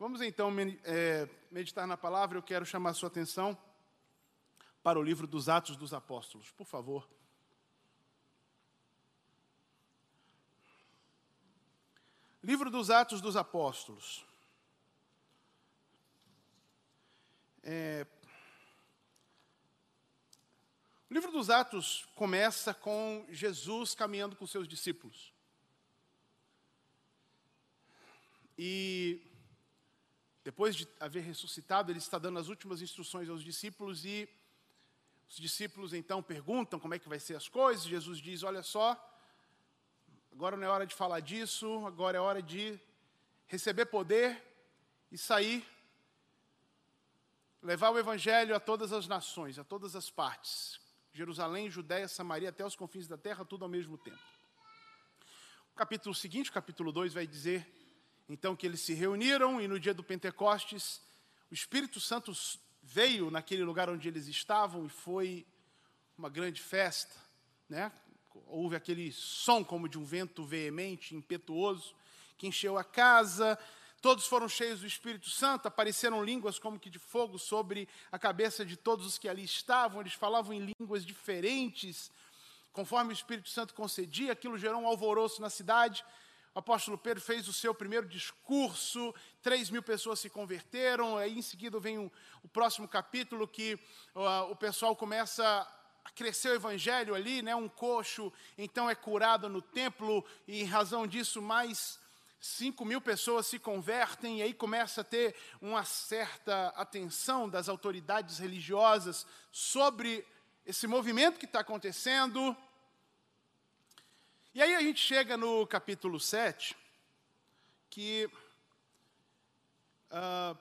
Vamos então é, meditar na palavra. Eu quero chamar a sua atenção para o livro dos Atos dos Apóstolos, por favor. Livro dos Atos dos Apóstolos. É... O livro dos Atos começa com Jesus caminhando com seus discípulos. E depois de haver ressuscitado, ele está dando as últimas instruções aos discípulos e os discípulos então perguntam como é que vai ser as coisas. Jesus diz: Olha só, agora não é hora de falar disso, agora é hora de receber poder e sair, levar o evangelho a todas as nações, a todas as partes. Jerusalém, Judéia, Samaria, até os confins da terra, tudo ao mesmo tempo. O capítulo seguinte, o capítulo 2, vai dizer então que eles se reuniram e no dia do Pentecostes, o Espírito Santo veio naquele lugar onde eles estavam e foi uma grande festa, né? Houve aquele som como de um vento veemente, impetuoso, que encheu a casa. Todos foram cheios do Espírito Santo, apareceram línguas como que de fogo sobre a cabeça de todos os que ali estavam. Eles falavam em línguas diferentes, conforme o Espírito Santo concedia. Aquilo gerou um alvoroço na cidade. O apóstolo Pedro fez o seu primeiro discurso, três mil pessoas se converteram, aí em seguida vem o, o próximo capítulo que uh, o pessoal começa a crescer o evangelho ali, né? um coxo então é curado no templo, e em razão disso mais cinco mil pessoas se convertem, e aí começa a ter uma certa atenção das autoridades religiosas sobre esse movimento que está acontecendo, e aí a gente chega no capítulo 7, que. Uh,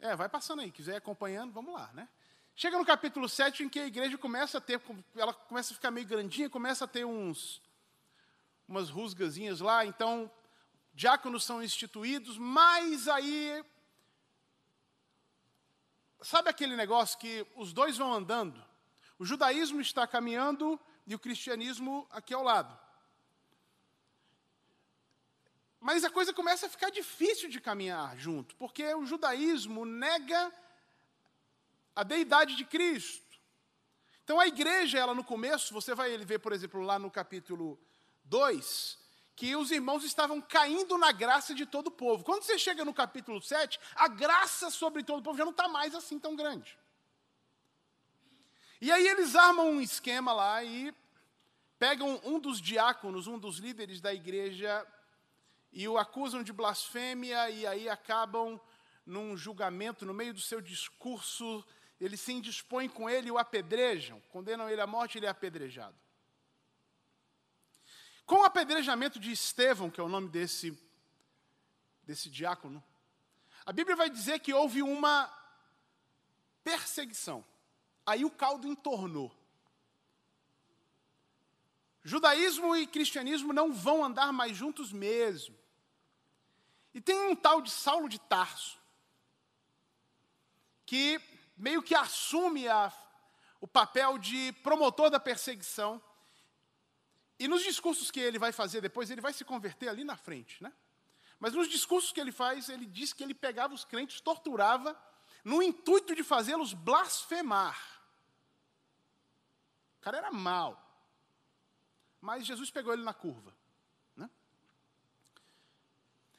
é, vai passando aí, quiser acompanhando, vamos lá, né? Chega no capítulo 7 em que a igreja começa a ter, ela começa a ficar meio grandinha, começa a ter uns, umas rusgazinhas lá, então diáconos são instituídos, mas aí, sabe aquele negócio que os dois vão andando? O judaísmo está caminhando e o cristianismo aqui ao lado. Mas a coisa começa a ficar difícil de caminhar junto, porque o judaísmo nega a deidade de Cristo. Então a igreja, ela no começo, você vai ver, por exemplo, lá no capítulo 2, que os irmãos estavam caindo na graça de todo o povo. Quando você chega no capítulo 7, a graça sobre todo o povo já não está mais assim tão grande. E aí eles armam um esquema lá e pegam um dos diáconos, um dos líderes da igreja, e o acusam de blasfêmia, e aí acabam num julgamento, no meio do seu discurso, eles se indispõem com ele e o apedrejam, condenam ele à morte, ele é apedrejado. Com o apedrejamento de Estevão, que é o nome desse, desse diácono, a Bíblia vai dizer que houve uma perseguição. Aí o caldo entornou. Judaísmo e cristianismo não vão andar mais juntos mesmo. E tem um tal de Saulo de Tarso, que meio que assume a, o papel de promotor da perseguição. E nos discursos que ele vai fazer depois, ele vai se converter ali na frente, né? Mas nos discursos que ele faz, ele diz que ele pegava os crentes, torturava, no intuito de fazê-los blasfemar cara era mau. Mas Jesus pegou ele na curva. Né?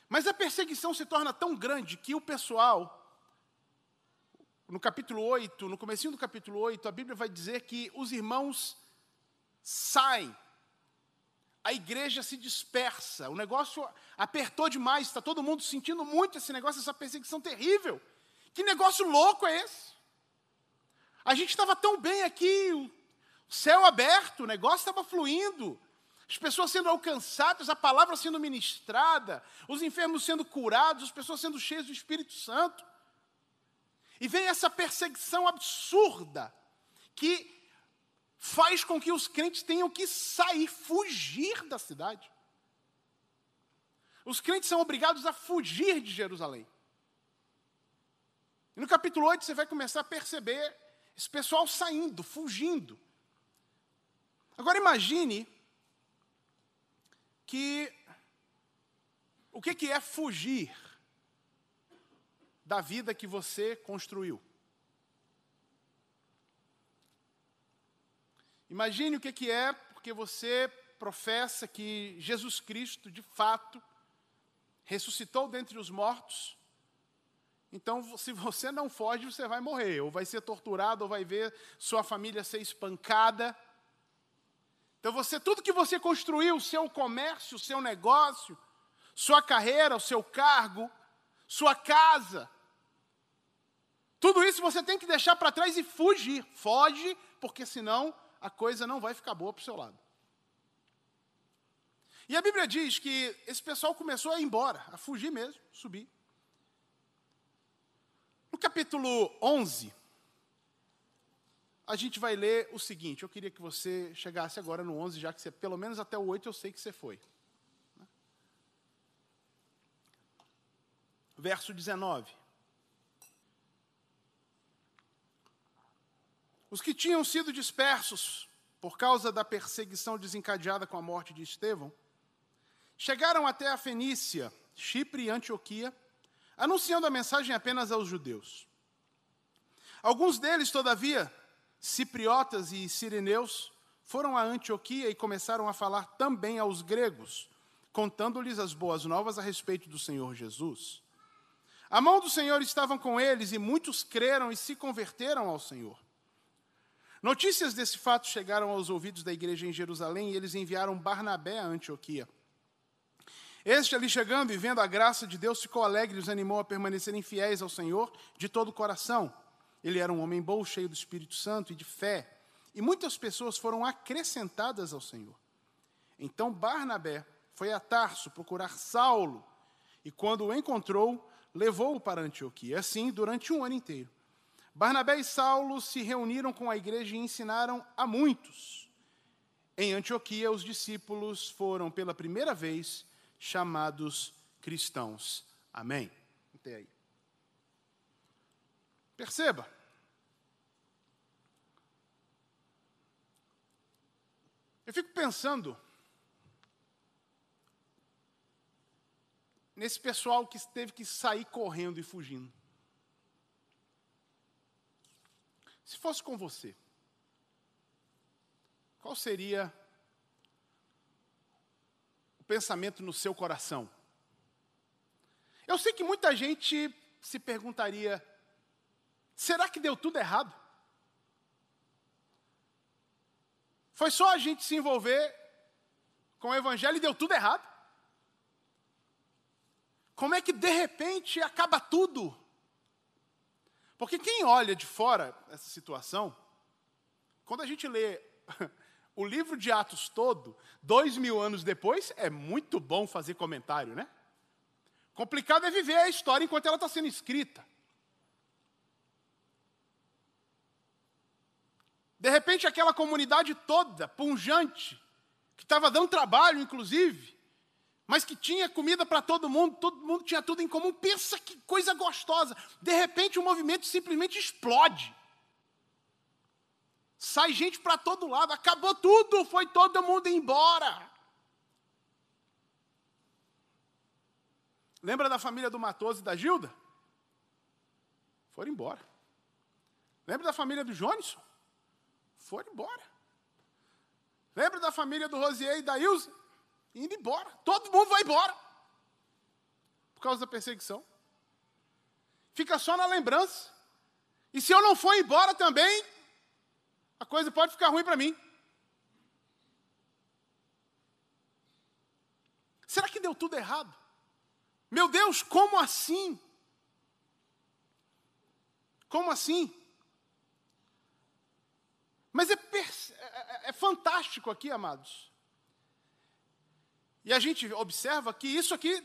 Mas a perseguição se torna tão grande que o pessoal, no capítulo 8, no comecinho do capítulo 8, a Bíblia vai dizer que os irmãos saem. A igreja se dispersa. O negócio apertou demais, está todo mundo sentindo muito esse negócio, essa perseguição terrível. Que negócio louco é esse? A gente estava tão bem aqui, Céu aberto, o negócio estava fluindo. As pessoas sendo alcançadas, a palavra sendo ministrada, os enfermos sendo curados, as pessoas sendo cheias do Espírito Santo. E vem essa perseguição absurda que faz com que os crentes tenham que sair, fugir da cidade. Os crentes são obrigados a fugir de Jerusalém. E no capítulo 8 você vai começar a perceber esse pessoal saindo, fugindo. Agora imagine que o que, que é fugir? da vida que você construiu. Imagine o que é porque você professa que Jesus Cristo, de fato, ressuscitou dentre os mortos. Então, se você não foge, você vai morrer, ou vai ser torturado, ou vai ver sua família ser espancada. Então, você, tudo que você construiu, seu comércio, seu negócio, sua carreira, o seu cargo, sua casa, tudo isso você tem que deixar para trás e fugir. Foge, porque senão a coisa não vai ficar boa para o seu lado. E a Bíblia diz que esse pessoal começou a ir embora, a fugir mesmo, subir. No capítulo 11, a gente vai ler o seguinte. Eu queria que você chegasse agora no 11, já que você, pelo menos até o 8 eu sei que você foi. Verso 19. Os que tinham sido dispersos por causa da perseguição desencadeada com a morte de Estevão, chegaram até a Fenícia, Chipre e Antioquia, anunciando a mensagem apenas aos judeus. Alguns deles, todavia, cipriotas e sireneus, foram a Antioquia e começaram a falar também aos gregos, contando-lhes as boas novas a respeito do Senhor Jesus. A mão do Senhor estava com eles e muitos creram e se converteram ao Senhor. Notícias desse fato chegaram aos ouvidos da igreja em Jerusalém e eles enviaram Barnabé a Antioquia. Este ali chegando e vendo a graça de Deus ficou alegre e os animou a permanecerem fiéis ao Senhor de todo o coração. Ele era um homem bom, cheio do Espírito Santo e de fé, e muitas pessoas foram acrescentadas ao Senhor. Então Barnabé foi a Tarso procurar Saulo, e quando o encontrou, levou-o para Antioquia. Assim, durante um ano inteiro. Barnabé e Saulo se reuniram com a igreja e ensinaram a muitos. Em Antioquia, os discípulos foram pela primeira vez chamados cristãos. Amém? Até aí. Perceba. Eu fico pensando nesse pessoal que teve que sair correndo e fugindo. Se fosse com você, qual seria o pensamento no seu coração? Eu sei que muita gente se perguntaria: será que deu tudo errado? Foi só a gente se envolver com o Evangelho e deu tudo errado? Como é que de repente acaba tudo? Porque quem olha de fora essa situação, quando a gente lê o livro de Atos todo, dois mil anos depois, é muito bom fazer comentário, né? Complicado é viver a história enquanto ela está sendo escrita. De repente, aquela comunidade toda, punjante, que estava dando trabalho, inclusive, mas que tinha comida para todo mundo, todo mundo tinha tudo em comum. Pensa que coisa gostosa. De repente o movimento simplesmente explode. Sai gente para todo lado, acabou tudo, foi todo mundo embora. Lembra da família do Matoso e da Gilda? Foram embora. Lembra da família do Jones? Foram embora. Lembra da família do Rosier e da Ilse? indo embora. Todo mundo vai embora. Por causa da perseguição. Fica só na lembrança. E se eu não for embora também, a coisa pode ficar ruim para mim. Será que deu tudo errado? Meu Deus, como assim? Como assim? Mas é, é, é, fantástico aqui, amados, e a gente observa que isso aqui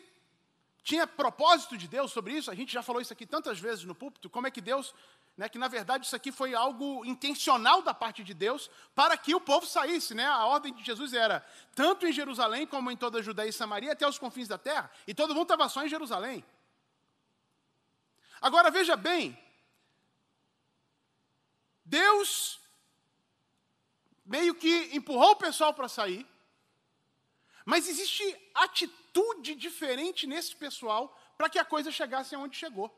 tinha propósito de Deus sobre isso, a gente já falou isso aqui tantas vezes no púlpito, como é que Deus, né, que na verdade isso aqui foi algo intencional da parte de Deus para que o povo saísse, né? A ordem de Jesus era tanto em Jerusalém como em toda a Judéia e Samaria até os confins da terra, e todo mundo estava só em Jerusalém. Agora veja bem, Deus meio que empurrou o pessoal para sair, mas existe atitude diferente nesse pessoal para que a coisa chegasse aonde chegou.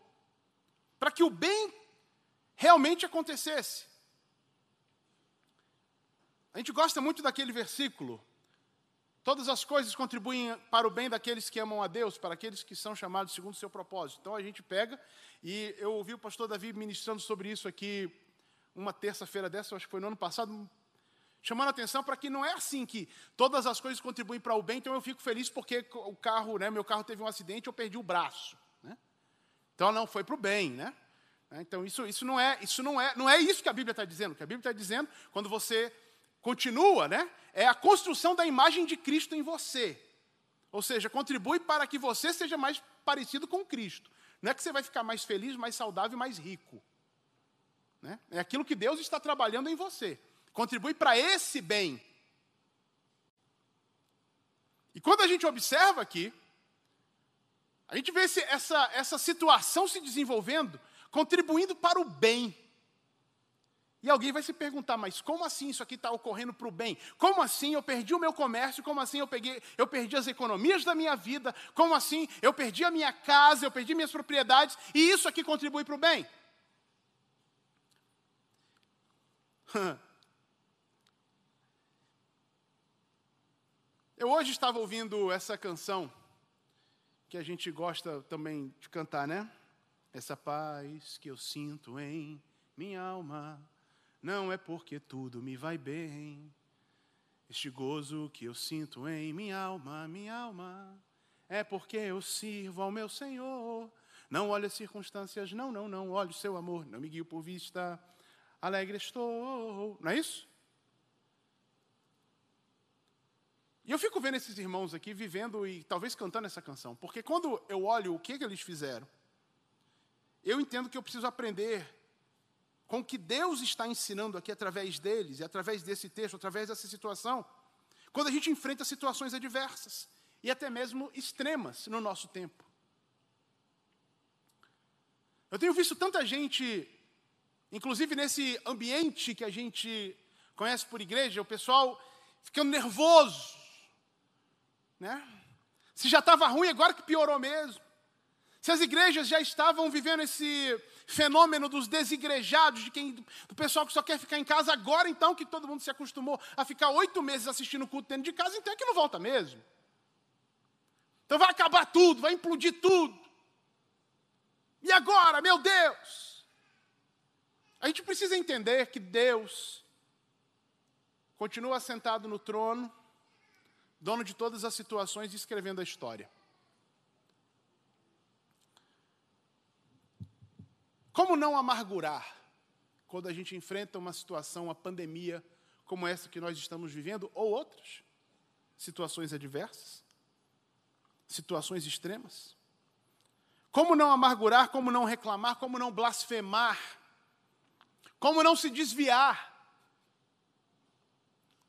para que o bem realmente acontecesse. A gente gosta muito daquele versículo. Todas as coisas contribuem para o bem daqueles que amam a Deus, para aqueles que são chamados segundo o seu propósito. Então a gente pega, e eu ouvi o pastor Davi ministrando sobre isso aqui uma terça-feira dessa, acho que foi no ano passado, chamando a atenção para que não é assim que todas as coisas contribuem para o bem, então eu fico feliz porque o carro, né, meu carro teve um acidente, eu perdi o braço. Né? Então não, foi para o bem, né? Então isso, isso não é isso não é não é isso que a Bíblia está dizendo. O que a Bíblia está dizendo, quando você continua, né? É a construção da imagem de Cristo em você. Ou seja, contribui para que você seja mais parecido com Cristo. Não é que você vai ficar mais feliz, mais saudável, mais rico. Né? É aquilo que Deus está trabalhando em você. Contribui para esse bem. E quando a gente observa aqui, a gente vê esse, essa, essa situação se desenvolvendo, contribuindo para o bem. E alguém vai se perguntar, mas como assim isso aqui está ocorrendo para o bem? Como assim eu perdi o meu comércio? Como assim eu, peguei, eu perdi as economias da minha vida? Como assim eu perdi a minha casa, eu perdi minhas propriedades? E isso aqui contribui para o bem? Eu hoje estava ouvindo essa canção, que a gente gosta também de cantar, né? Essa paz que eu sinto em minha alma, não é porque tudo me vai bem. Este gozo que eu sinto em minha alma, minha alma, é porque eu sirvo ao meu Senhor. Não olho as circunstâncias, não, não, não, olho o seu amor, não me guio por vista, alegre estou. Não é isso? E eu fico vendo esses irmãos aqui vivendo e talvez cantando essa canção, porque quando eu olho o que, que eles fizeram, eu entendo que eu preciso aprender com o que Deus está ensinando aqui através deles, e através desse texto, através dessa situação, quando a gente enfrenta situações adversas e até mesmo extremas no nosso tempo. Eu tenho visto tanta gente, inclusive nesse ambiente que a gente conhece por igreja, o pessoal ficando nervoso, né? Se já estava ruim, agora que piorou mesmo. Se as igrejas já estavam vivendo esse fenômeno dos desigrejados, de quem, do pessoal que só quer ficar em casa, agora então que todo mundo se acostumou a ficar oito meses assistindo o culto dentro de casa, então é que não volta mesmo. Então vai acabar tudo, vai implodir tudo. E agora, meu Deus? A gente precisa entender que Deus continua sentado no trono, dono de todas as situações escrevendo a história. Como não amargurar quando a gente enfrenta uma situação, uma pandemia como essa que nós estamos vivendo, ou outras situações adversas, situações extremas? Como não amargurar, como não reclamar, como não blasfemar, como não se desviar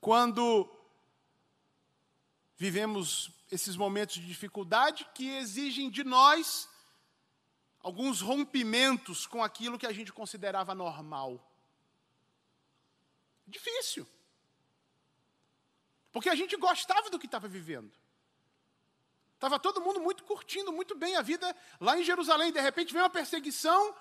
quando vivemos esses momentos de dificuldade que exigem de nós alguns rompimentos com aquilo que a gente considerava normal. Difícil. Porque a gente gostava do que estava vivendo. Estava todo mundo muito curtindo muito bem a vida lá em Jerusalém. De repente vem uma perseguição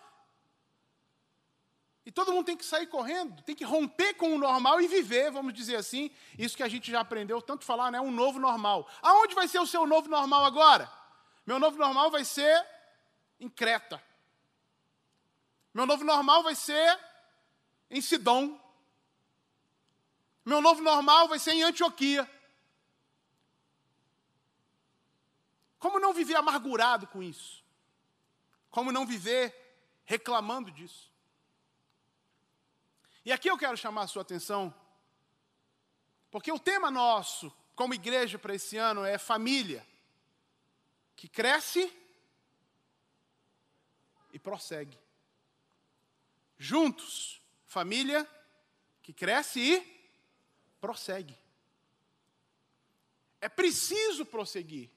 e todo mundo tem que sair correndo, tem que romper com o normal e viver, vamos dizer assim, isso que a gente já aprendeu tanto falar, né? Um novo normal. Aonde vai ser o seu novo normal agora? Meu novo normal vai ser em Creta. Meu novo normal vai ser em Sidom. Meu novo normal vai ser em Antioquia. Como não viver amargurado com isso? Como não viver reclamando disso? E aqui eu quero chamar a sua atenção, porque o tema nosso, como igreja para esse ano, é família, que cresce e prossegue. Juntos, família que cresce e prossegue. É preciso prosseguir.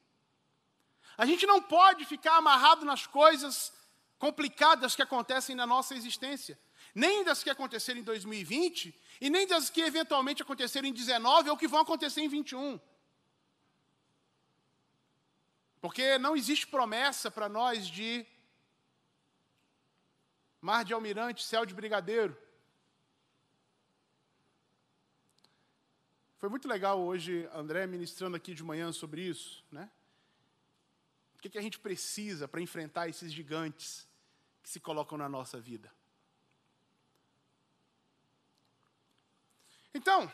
A gente não pode ficar amarrado nas coisas complicadas que acontecem na nossa existência nem das que aconteceram em 2020 e nem das que eventualmente aconteceram em 19 ou que vão acontecer em 21. Porque não existe promessa para nós de mar de almirante, céu de brigadeiro. Foi muito legal hoje, André, ministrando aqui de manhã sobre isso, né? O que, que a gente precisa para enfrentar esses gigantes que se colocam na nossa vida? Então,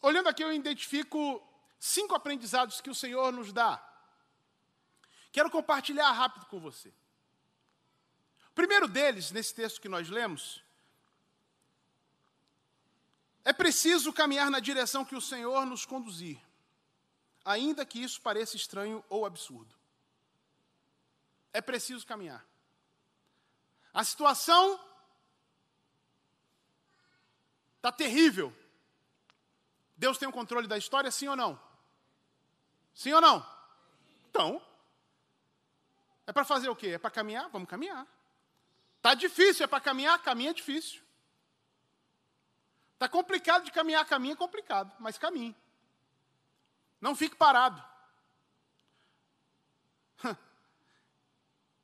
olhando aqui, eu identifico cinco aprendizados que o Senhor nos dá. Quero compartilhar rápido com você. O primeiro deles, nesse texto que nós lemos, é preciso caminhar na direção que o Senhor nos conduzir, ainda que isso pareça estranho ou absurdo. É preciso caminhar. A situação está terrível. Deus tem o controle da história, sim ou não? Sim ou não? Então, é para fazer o quê? É para caminhar? Vamos caminhar. Está difícil, é para caminhar? Caminha difícil. Está complicado de caminhar, caminha complicado, mas caminhe. Não fique parado.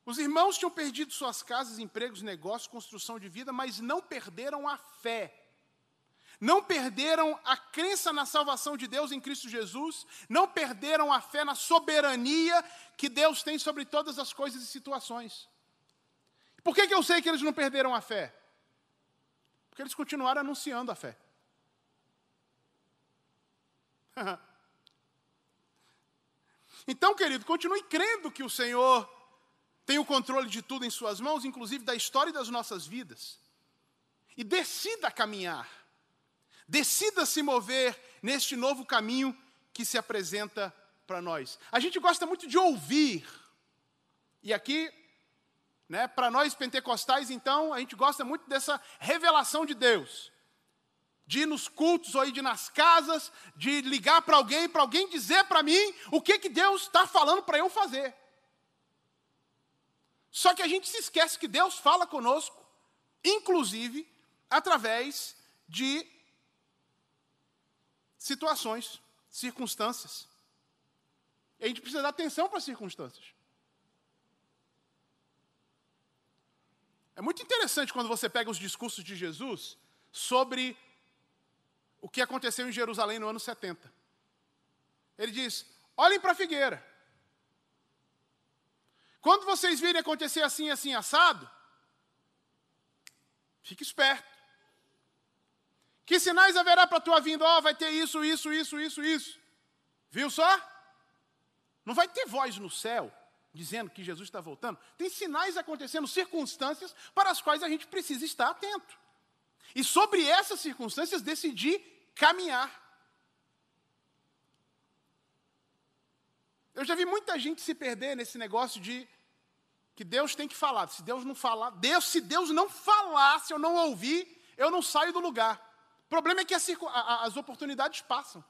Os irmãos tinham perdido suas casas, empregos, negócios, construção de vida, mas não perderam a fé. Não perderam a crença na salvação de Deus em Cristo Jesus, não perderam a fé na soberania que Deus tem sobre todas as coisas e situações. Por que, que eu sei que eles não perderam a fé? Porque eles continuaram anunciando a fé. então, querido, continue crendo que o Senhor tem o controle de tudo em Suas mãos, inclusive da história das nossas vidas. E decida caminhar. Decida se mover neste novo caminho que se apresenta para nós. A gente gosta muito de ouvir. E aqui né? Para nós pentecostais, então, a gente gosta muito dessa revelação de Deus. De ir nos cultos ou ir nas casas, de ligar para alguém, para alguém dizer para mim o que, que Deus está falando para eu fazer. Só que a gente se esquece que Deus fala conosco, inclusive através de situações, circunstâncias. E a gente precisa dar atenção para as circunstâncias. É muito interessante quando você pega os discursos de Jesus sobre o que aconteceu em Jerusalém no ano 70. Ele diz: olhem para a figueira. Quando vocês virem acontecer assim, assim, assado, fique esperto. Que sinais haverá para a tua vinda? Ó, oh, vai ter isso, isso, isso, isso, isso. Viu só? Não vai ter voz no céu dizendo que Jesus está voltando, tem sinais acontecendo, circunstâncias para as quais a gente precisa estar atento. E sobre essas circunstâncias, decidir caminhar. Eu já vi muita gente se perder nesse negócio de que Deus tem que falar. Se Deus não falar, Deus, se Deus não falar, se eu não ouvir, eu não saio do lugar. O problema é que as, oportunidades passam.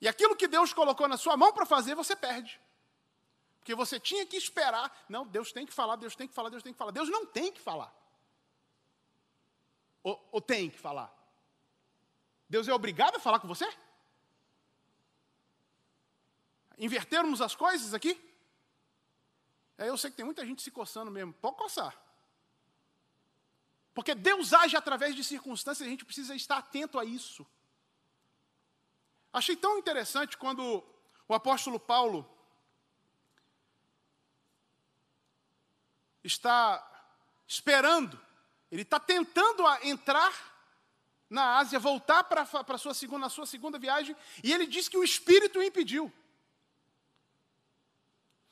E aquilo que Deus colocou na sua mão para fazer, você perde. Porque você tinha que esperar. Não, Deus tem que falar, Deus tem que falar, Deus tem que falar. Deus não tem que falar. Ou, ou tem que falar? Deus é obrigado a falar com você? Invertermos as coisas aqui? É, eu sei que tem muita gente se coçando mesmo. Pode coçar. Porque Deus age através de circunstâncias a gente precisa estar atento a isso. Achei tão interessante quando o apóstolo Paulo está esperando, ele está tentando entrar na Ásia, voltar para a sua segunda, sua segunda viagem, e ele diz que o Espírito o impediu.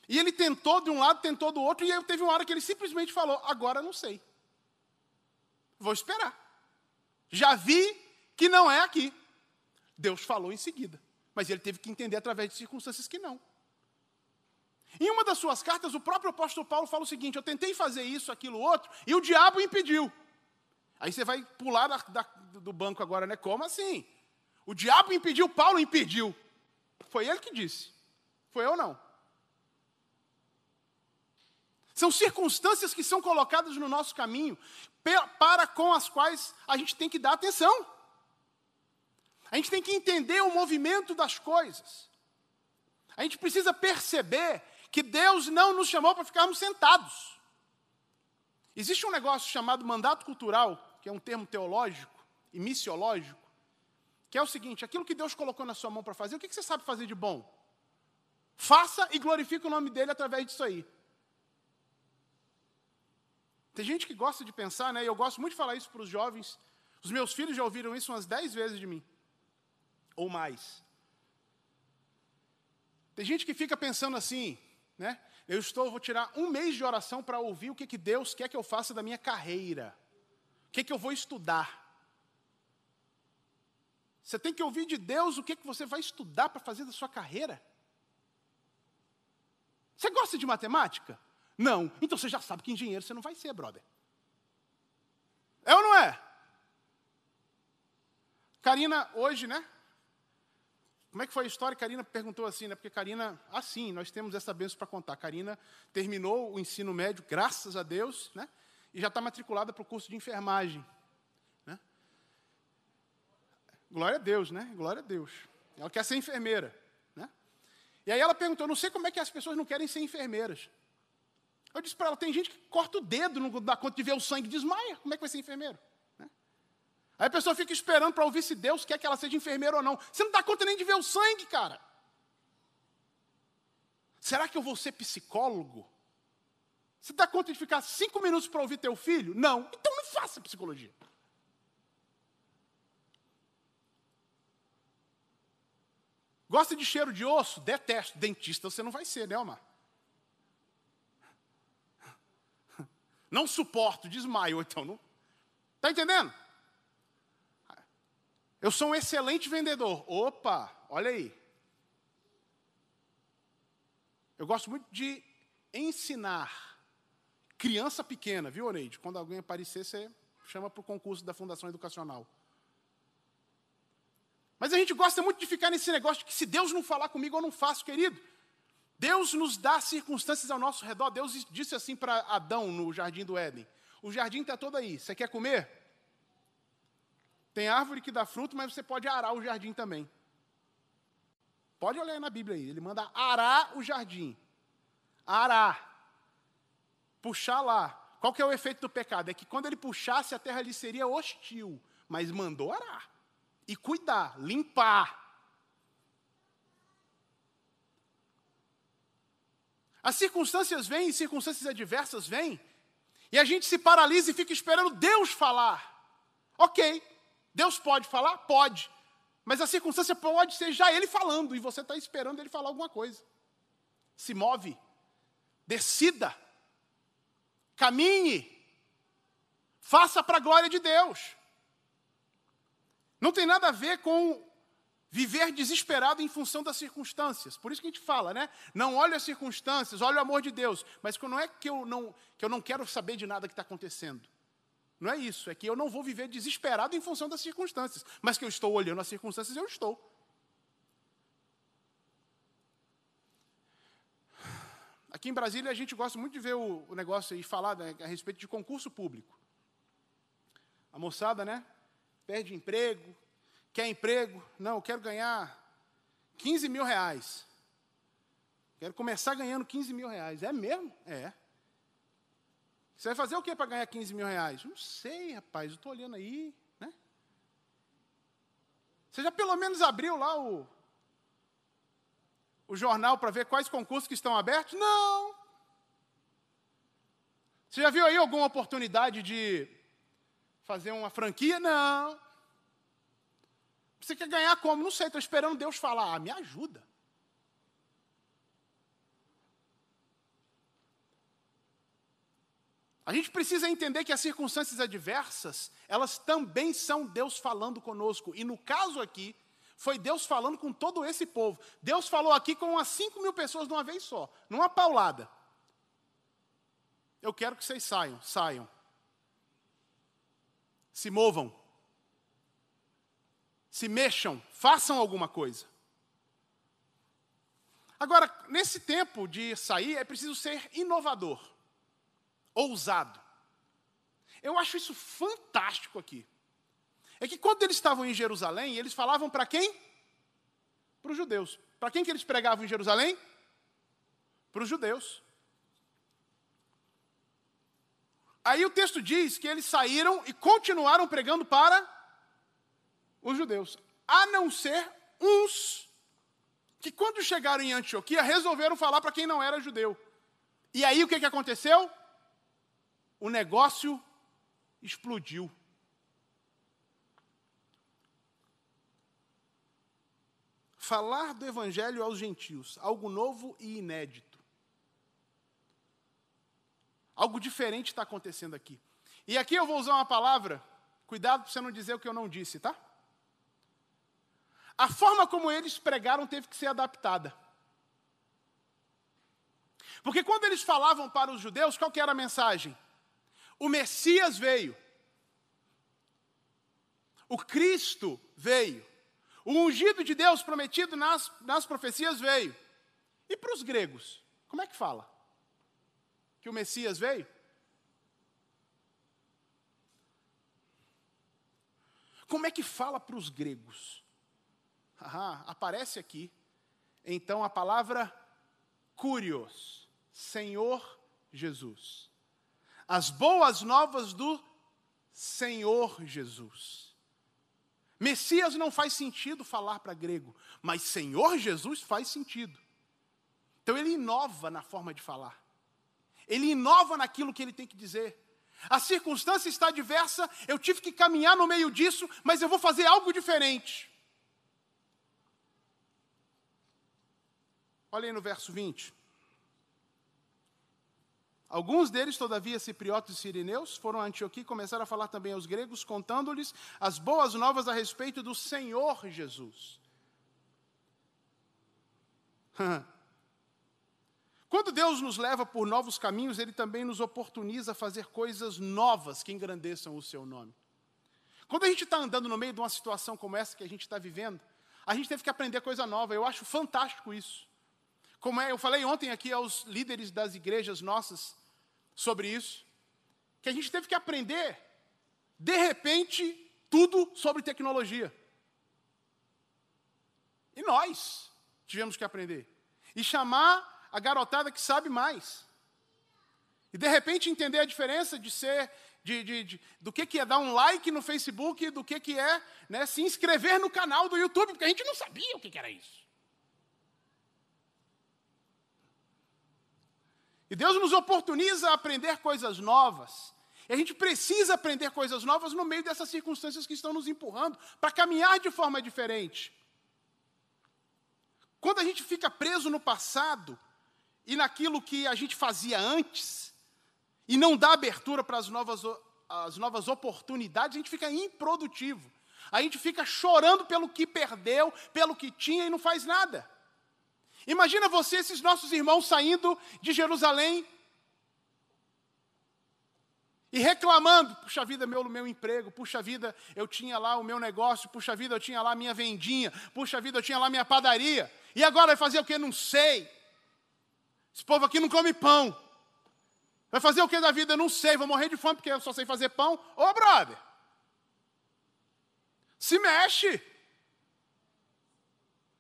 E ele tentou de um lado, tentou do outro, e aí teve uma hora que ele simplesmente falou: Agora não sei. Vou esperar. Já vi que não é aqui. Deus falou em seguida. Mas ele teve que entender através de circunstâncias que não. Em uma das suas cartas, o próprio apóstolo Paulo fala o seguinte: Eu tentei fazer isso, aquilo, outro, e o diabo impediu. Aí você vai pular da, da, do banco agora, né? Como assim? O diabo impediu, Paulo impediu. Foi ele que disse. Foi eu não. São circunstâncias que são colocadas no nosso caminho para com as quais a gente tem que dar atenção. A gente tem que entender o movimento das coisas. A gente precisa perceber que Deus não nos chamou para ficarmos sentados. Existe um negócio chamado mandato cultural, que é um termo teológico e missiológico, que é o seguinte: aquilo que Deus colocou na sua mão para fazer, o que você sabe fazer de bom? Faça e glorifique o nome dele através disso aí. Tem gente que gosta de pensar, né? E eu gosto muito de falar isso para os jovens. Os meus filhos já ouviram isso umas dez vezes de mim, ou mais. Tem gente que fica pensando assim, né? Eu estou, vou tirar um mês de oração para ouvir o que, que Deus quer que eu faça da minha carreira. O que, que eu vou estudar. Você tem que ouvir de Deus o que, que você vai estudar para fazer da sua carreira. Você gosta de matemática? Não. Então você já sabe que engenheiro você não vai ser, brother. É ou não é? Karina, hoje, né? Como é que foi a história? Karina perguntou assim, né? Porque Karina, assim, nós temos essa bênção para contar. Karina terminou o ensino médio, graças a Deus, né? E já está matriculada para o curso de enfermagem. Né? Glória a Deus, né? Glória a Deus. Ela quer ser enfermeira. Né? E aí ela perguntou: não sei como é que as pessoas não querem ser enfermeiras. Eu disse para ela: tem gente que corta o dedo, não dá conta de ver o sangue desmaia. Como é que vai ser enfermeiro? Aí a pessoa fica esperando para ouvir se Deus quer que ela seja enfermeira ou não. Você não dá conta nem de ver o sangue, cara. Será que eu vou ser psicólogo? Você dá conta de ficar cinco minutos para ouvir teu filho? Não. Então não faça psicologia. Gosta de cheiro de osso? Detesto. Dentista você não vai ser, né, Omar? Não suporto, desmaio, então não. Está entendendo? Eu sou um excelente vendedor. Opa, olha aí. Eu gosto muito de ensinar. Criança pequena, viu, Oneide? Quando alguém aparecer, você chama para o concurso da Fundação Educacional. Mas a gente gosta muito de ficar nesse negócio de que se Deus não falar comigo, eu não faço, querido. Deus nos dá circunstâncias ao nosso redor. Deus disse assim para Adão no jardim do Éden: O jardim está todo aí. Você quer comer? Tem árvore que dá fruto, mas você pode arar o jardim também. Pode olhar na Bíblia aí. Ele manda arar o jardim. Arar. Puxar lá. Qual que é o efeito do pecado? É que quando ele puxasse, a terra lhe seria hostil. Mas mandou arar. E cuidar, limpar. As circunstâncias vêm, circunstâncias adversas vêm, e a gente se paralisa e fica esperando Deus falar. Ok, Deus pode falar? Pode. Mas a circunstância pode ser já Ele falando, e você está esperando Ele falar alguma coisa. Se move, decida, caminhe, faça para a glória de Deus. Não tem nada a ver com viver desesperado em função das circunstâncias. Por isso que a gente fala, né? Não olhe as circunstâncias, olhe o amor de Deus. Mas não é que eu não, que eu não quero saber de nada que está acontecendo. Não é isso, é que eu não vou viver desesperado em função das circunstâncias, mas que eu estou olhando as circunstâncias, eu estou. Aqui em Brasília a gente gosta muito de ver o, o negócio e falar né, a respeito de concurso público. A moçada, né? Perde emprego, quer emprego, não, eu quero ganhar 15 mil reais. Quero começar ganhando 15 mil reais. É mesmo? É. Você vai fazer o que para ganhar 15 mil reais? Não sei, rapaz, eu estou olhando aí. Né? Você já pelo menos abriu lá o, o jornal para ver quais concursos que estão abertos? Não. Você já viu aí alguma oportunidade de fazer uma franquia? Não. Você quer ganhar como? Não sei, estou esperando Deus falar. Ah, me ajuda. A gente precisa entender que as circunstâncias adversas, elas também são Deus falando conosco. E no caso aqui, foi Deus falando com todo esse povo. Deus falou aqui com umas 5 mil pessoas de uma vez só, numa paulada. Eu quero que vocês saiam, saiam. Se movam. Se mexam, façam alguma coisa. Agora, nesse tempo de sair, é preciso ser inovador ousado. Eu acho isso fantástico aqui. É que quando eles estavam em Jerusalém, eles falavam para quem? Para os judeus. Para quem que eles pregavam em Jerusalém? para os judeus. Aí o texto diz que eles saíram e continuaram pregando para os judeus, a não ser uns que, quando chegaram em Antioquia, resolveram falar para quem não era judeu. E aí o que, que aconteceu? O negócio explodiu. Falar do evangelho aos gentios, algo novo e inédito. Algo diferente está acontecendo aqui. E aqui eu vou usar uma palavra, cuidado para você não dizer o que eu não disse, tá? A forma como eles pregaram teve que ser adaptada. Porque quando eles falavam para os judeus, qual que era a mensagem? O Messias veio. O Cristo veio. O ungido de Deus prometido nas, nas profecias veio. E para os gregos, como é que fala? Que o Messias veio? Como é que fala para os gregos? Ah, aparece aqui, então, a palavra curios, Senhor Jesus. As boas novas do Senhor Jesus. Messias não faz sentido falar para grego, mas Senhor Jesus faz sentido. Então ele inova na forma de falar. Ele inova naquilo que ele tem que dizer. A circunstância está diversa, eu tive que caminhar no meio disso, mas eu vou fazer algo diferente. Olha aí no verso 20. Alguns deles, todavia, cipriotas e sirineus, foram a Antioquia e começaram a falar também aos gregos, contando-lhes as boas novas a respeito do Senhor Jesus. Quando Deus nos leva por novos caminhos, Ele também nos oportuniza a fazer coisas novas que engrandeçam o Seu nome. Quando a gente está andando no meio de uma situação como essa que a gente está vivendo, a gente teve que aprender coisa nova. Eu acho fantástico isso. Como é, eu falei ontem aqui aos líderes das igrejas nossas sobre isso, que a gente teve que aprender, de repente, tudo sobre tecnologia. E nós tivemos que aprender. E chamar a garotada que sabe mais. E de repente entender a diferença de ser, de, de, de, do que, que é dar um like no Facebook, do que, que é né, se inscrever no canal do YouTube, porque a gente não sabia o que, que era isso. E Deus nos oportuniza a aprender coisas novas. E a gente precisa aprender coisas novas no meio dessas circunstâncias que estão nos empurrando para caminhar de forma diferente. Quando a gente fica preso no passado e naquilo que a gente fazia antes, e não dá abertura para as novas, as novas oportunidades, a gente fica improdutivo. A gente fica chorando pelo que perdeu, pelo que tinha e não faz nada. Imagina você, esses nossos irmãos saindo de Jerusalém e reclamando: puxa vida, meu, meu emprego, puxa vida, eu tinha lá o meu negócio, puxa vida, eu tinha lá a minha vendinha, puxa vida, eu tinha lá a minha padaria, e agora vai fazer o que? Não sei. Esse povo aqui não come pão. Vai fazer o que da vida? Não sei, vou morrer de fome porque eu só sei fazer pão. Ô, brother, se mexe.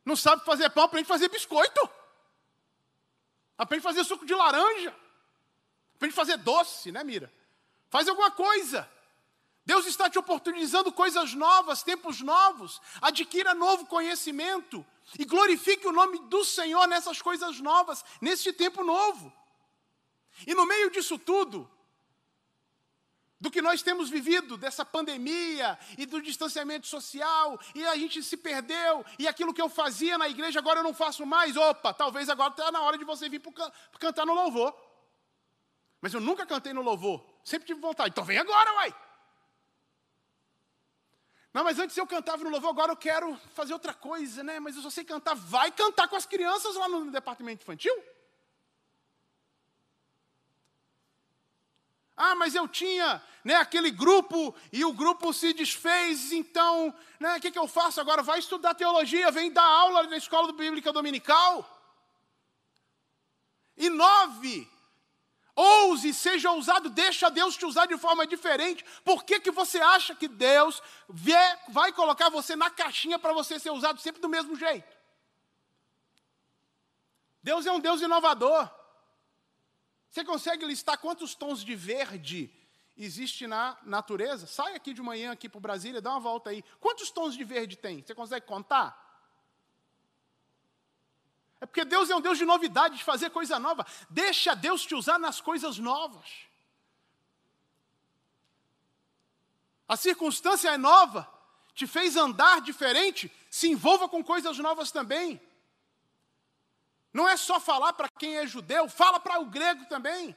Não sabe fazer pão, aprende a fazer biscoito. Aprende a fazer suco de laranja. Aprende a fazer doce, né, Mira? Faz alguma coisa. Deus está te oportunizando coisas novas, tempos novos. Adquira novo conhecimento e glorifique o nome do Senhor nessas coisas novas, neste tempo novo. E no meio disso tudo, do que nós temos vivido, dessa pandemia e do distanciamento social, e a gente se perdeu, e aquilo que eu fazia na igreja agora eu não faço mais. Opa, talvez agora está na hora de você vir para cantar no louvor. Mas eu nunca cantei no louvor, sempre tive vontade. Então vem agora, uai. Não, mas antes eu cantava no louvor, agora eu quero fazer outra coisa, né? Mas eu só sei cantar. Vai cantar com as crianças lá no departamento infantil? Ah, mas eu tinha né, aquele grupo e o grupo se desfez, então né, o que, que eu faço agora? Vai estudar teologia, vem dar aula na escola bíblica dominical. E nove, ouse, seja ousado, deixa Deus te usar de forma diferente. Por que, que você acha que Deus vai colocar você na caixinha para você ser usado sempre do mesmo jeito? Deus é um Deus inovador. Você consegue listar quantos tons de verde existe na natureza? Sai aqui de manhã aqui para Brasília, dá uma volta aí. Quantos tons de verde tem? Você consegue contar? É porque Deus é um Deus de novidade, de fazer coisa nova. Deixa Deus te usar nas coisas novas. A circunstância é nova, te fez andar diferente, se envolva com coisas novas também. Não é só falar para quem é judeu, fala para o grego também.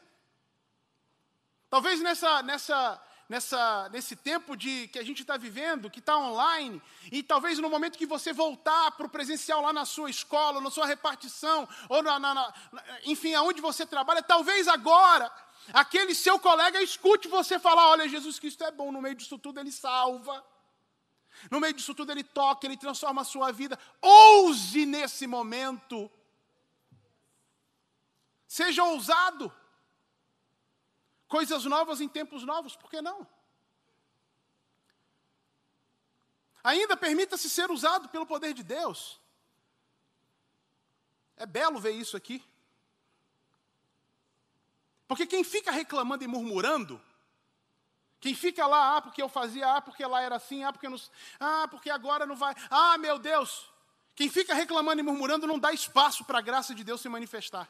Talvez nessa, nessa, nessa, nesse tempo de que a gente está vivendo, que está online, e talvez no momento que você voltar para o presencial lá na sua escola, na sua repartição, ou na, na, na, enfim, aonde você trabalha, talvez agora aquele seu colega escute você falar: olha, Jesus Cristo é bom, no meio disso tudo ele salva. No meio disso tudo ele toca, ele transforma a sua vida. Ouse nesse momento Seja ousado. Coisas novas em tempos novos, por que não? Ainda permita-se ser usado pelo poder de Deus. É belo ver isso aqui. Porque quem fica reclamando e murmurando, quem fica lá, ah, porque eu fazia, ah, porque lá era assim, ah, porque, não, ah, porque agora não vai, ah, meu Deus. Quem fica reclamando e murmurando não dá espaço para a graça de Deus se manifestar.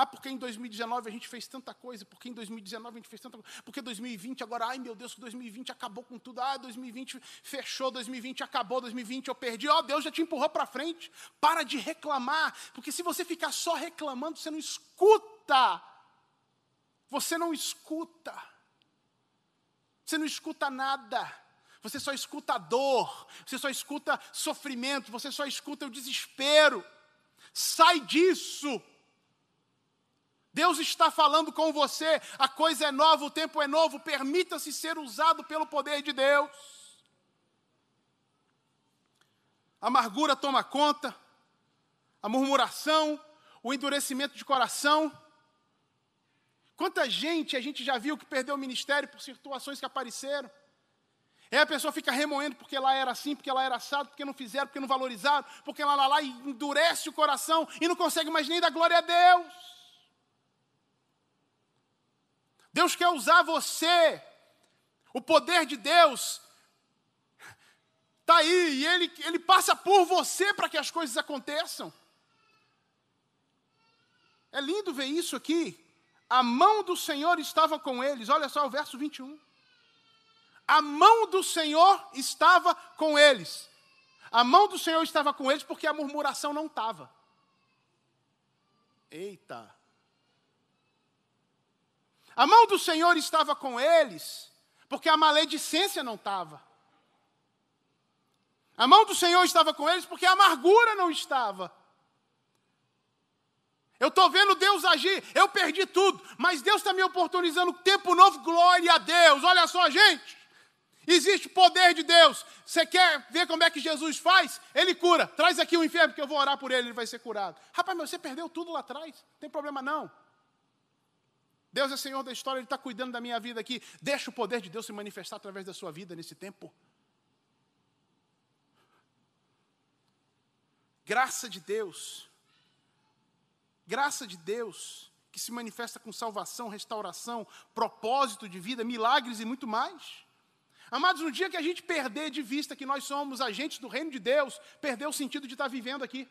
Ah, porque em 2019 a gente fez tanta coisa, porque em 2019 a gente fez tanta coisa, porque 2020 agora, ai meu Deus, 2020 acabou com tudo, ah, 2020 fechou, 2020 acabou, 2020 eu perdi, ó, oh, Deus já te empurrou para frente. Para de reclamar, porque se você ficar só reclamando, você não escuta. Você não escuta. Você não escuta nada. Você só escuta dor, você só escuta sofrimento, você só escuta o desespero. Sai disso. Deus está falando com você, a coisa é nova, o tempo é novo, permita-se ser usado pelo poder de Deus. A amargura toma conta, a murmuração, o endurecimento de coração. Quanta gente a gente já viu que perdeu o ministério por situações que apareceram. Aí a pessoa fica remoendo porque ela era assim, porque ela era assado, porque não fizeram, porque não valorizaram, porque lá, lá, lá, e endurece o coração e não consegue mais nem dar glória a Deus. Deus quer usar você. O poder de Deus está aí e ele, ele passa por você para que as coisas aconteçam. É lindo ver isso aqui. A mão do Senhor estava com eles. Olha só o verso 21. A mão do Senhor estava com eles. A mão do Senhor estava com eles porque a murmuração não estava. Eita. A mão do Senhor estava com eles, porque a maledicência não estava. A mão do Senhor estava com eles, porque a amargura não estava. Eu estou vendo Deus agir, eu perdi tudo, mas Deus está me oportunizando tempo novo, glória a Deus. Olha só, gente. Existe poder de Deus. Você quer ver como é que Jesus faz? Ele cura. Traz aqui o enfermo que eu vou orar por ele, ele vai ser curado. Rapaz, mas você perdeu tudo lá atrás. Não tem problema não. Deus é Senhor da história, Ele está cuidando da minha vida aqui. Deixa o poder de Deus se manifestar através da sua vida nesse tempo. Graça de Deus. Graça de Deus que se manifesta com salvação, restauração, propósito de vida, milagres e muito mais. Amados, no dia que a gente perder de vista que nós somos agentes do reino de Deus, perdeu o sentido de estar vivendo aqui.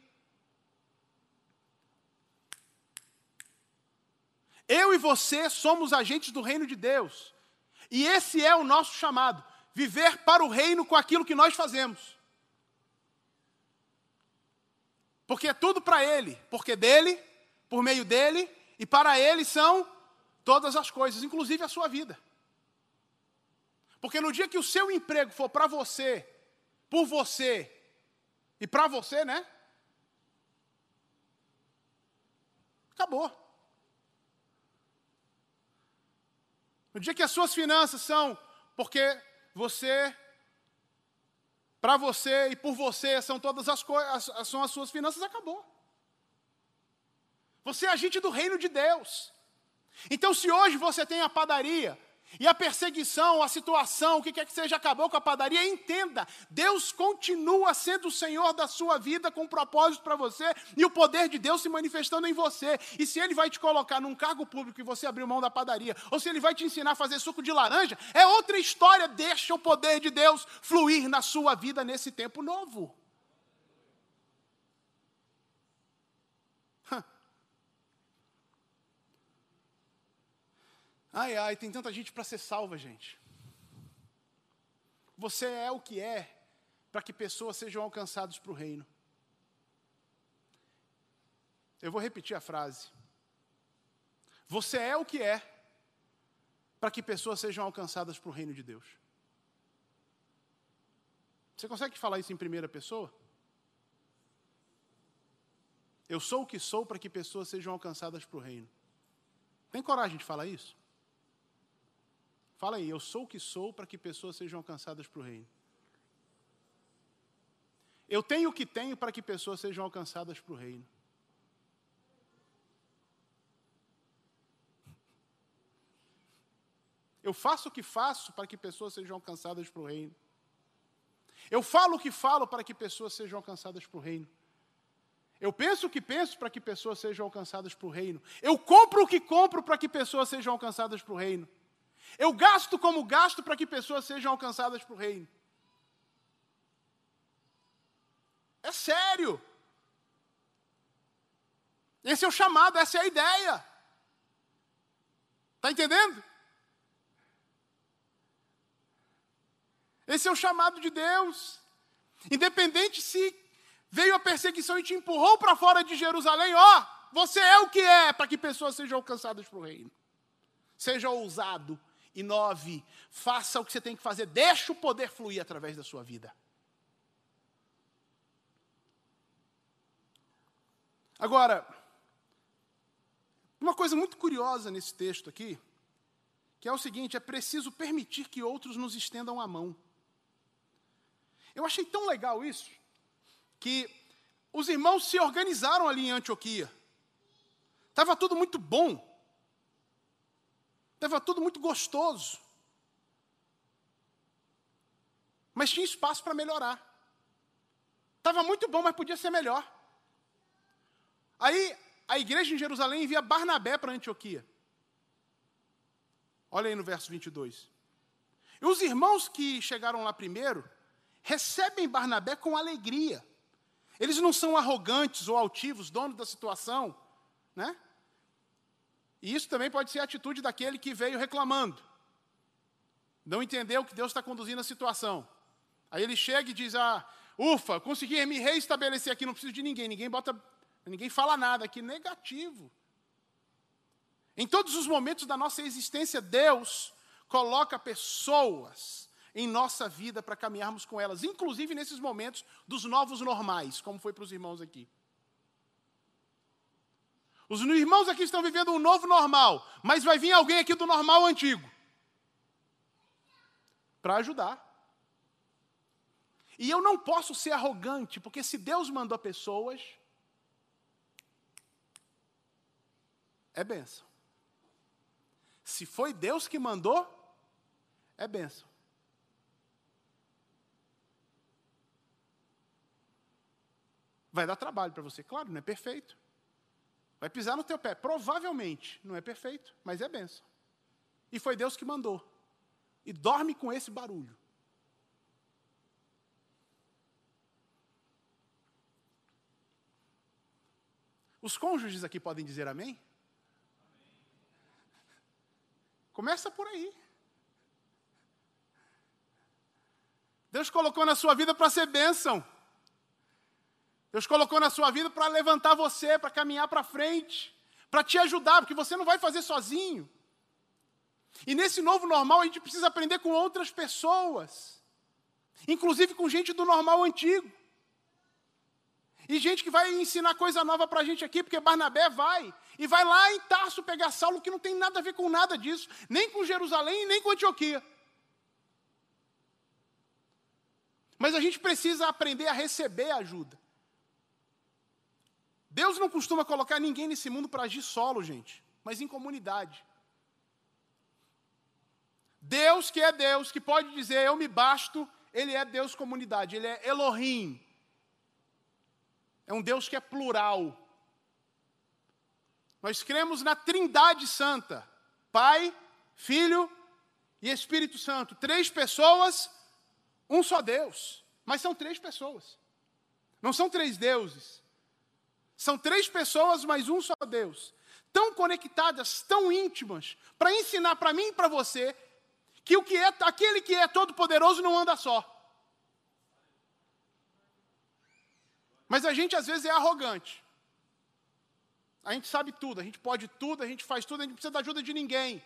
Eu e você somos agentes do reino de Deus. E esse é o nosso chamado: viver para o reino com aquilo que nós fazemos. Porque é tudo para Ele, porque dele, por meio dele e para Ele são todas as coisas, inclusive a sua vida. Porque no dia que o seu emprego for para você, por você e para você, né? Acabou. No dia que as suas finanças são porque você, para você e por você são todas as coisas, são as suas finanças, acabou. Você é agente do reino de Deus. Então, se hoje você tem a padaria e a perseguição, a situação, o que quer que seja, acabou com a padaria, entenda, Deus continua sendo o Senhor da sua vida com um propósito para você e o poder de Deus se manifestando em você. E se Ele vai te colocar num cargo público e você abrir mão da padaria, ou se Ele vai te ensinar a fazer suco de laranja, é outra história. Deixa o poder de Deus fluir na sua vida nesse tempo novo. Ai, ai, tem tanta gente para ser salva, gente. Você é o que é para que pessoas sejam alcançadas para o reino. Eu vou repetir a frase. Você é o que é para que pessoas sejam alcançadas para o reino de Deus. Você consegue falar isso em primeira pessoa? Eu sou o que sou para que pessoas sejam alcançadas para o reino. Tem coragem de falar isso? Fala aí, eu sou o que sou para que pessoas sejam alcançadas para o reino. Eu tenho o que tenho para que pessoas sejam alcançadas para o reino. Eu faço o que faço para que pessoas sejam alcançadas para o reino. Eu falo o que falo para que pessoas sejam alcançadas para o reino. Eu penso o que penso para que pessoas sejam alcançadas para o reino. Eu compro o que compro para que pessoas sejam alcançadas para o reino. Eu gasto como gasto para que pessoas sejam alcançadas para o reino. É sério. Esse é o chamado, essa é a ideia. Está entendendo? Esse é o chamado de Deus. Independente se veio a perseguição e te empurrou para fora de Jerusalém, ó, você é o que é para que pessoas sejam alcançadas para o reino. Seja ousado, e nove, faça o que você tem que fazer, deixa o poder fluir através da sua vida. Agora, uma coisa muito curiosa nesse texto aqui, que é o seguinte: é preciso permitir que outros nos estendam a mão. Eu achei tão legal isso, que os irmãos se organizaram ali em Antioquia. Estava tudo muito bom. Estava tudo muito gostoso. Mas tinha espaço para melhorar. Estava muito bom, mas podia ser melhor. Aí a igreja em Jerusalém envia Barnabé para Antioquia. Olha aí no verso 22. E os irmãos que chegaram lá primeiro recebem Barnabé com alegria. Eles não são arrogantes ou altivos, donos da situação, né? E isso também pode ser a atitude daquele que veio reclamando. Não entendeu que Deus está conduzindo a situação. Aí ele chega e diz: Ah, ufa, consegui me reestabelecer aqui, não preciso de ninguém. Ninguém bota, ninguém fala nada aqui. Negativo. Em todos os momentos da nossa existência, Deus coloca pessoas em nossa vida para caminharmos com elas, inclusive nesses momentos dos novos normais, como foi para os irmãos aqui. Os irmãos aqui estão vivendo um novo normal, mas vai vir alguém aqui do normal antigo para ajudar. E eu não posso ser arrogante, porque se Deus mandou pessoas, é benção. Se foi Deus que mandou, é benção. Vai dar trabalho para você, claro, não é perfeito. Vai pisar no teu pé. Provavelmente não é perfeito, mas é benção. E foi Deus que mandou. E dorme com esse barulho. Os cônjuges aqui podem dizer amém? Começa por aí. Deus colocou na sua vida para ser bênção. Deus colocou na sua vida para levantar você, para caminhar para frente, para te ajudar, porque você não vai fazer sozinho. E nesse novo normal a gente precisa aprender com outras pessoas, inclusive com gente do normal antigo. E gente que vai ensinar coisa nova para a gente aqui, porque Barnabé vai. E vai lá em Tarso pegar Saulo, que não tem nada a ver com nada disso, nem com Jerusalém, nem com Antioquia. Mas a gente precisa aprender a receber ajuda. Deus não costuma colocar ninguém nesse mundo para agir solo, gente, mas em comunidade. Deus que é Deus, que pode dizer eu me basto, ele é Deus comunidade, ele é Elohim. É um Deus que é plural. Nós cremos na Trindade Santa: Pai, Filho e Espírito Santo. Três pessoas, um só Deus. Mas são três pessoas. Não são três deuses. São três pessoas, mas um só Deus. Tão conectadas, tão íntimas, para ensinar para mim e para você que o que é aquele que é todo poderoso não anda só. Mas a gente às vezes é arrogante. A gente sabe tudo, a gente pode tudo, a gente faz tudo, a gente não precisa da ajuda de ninguém.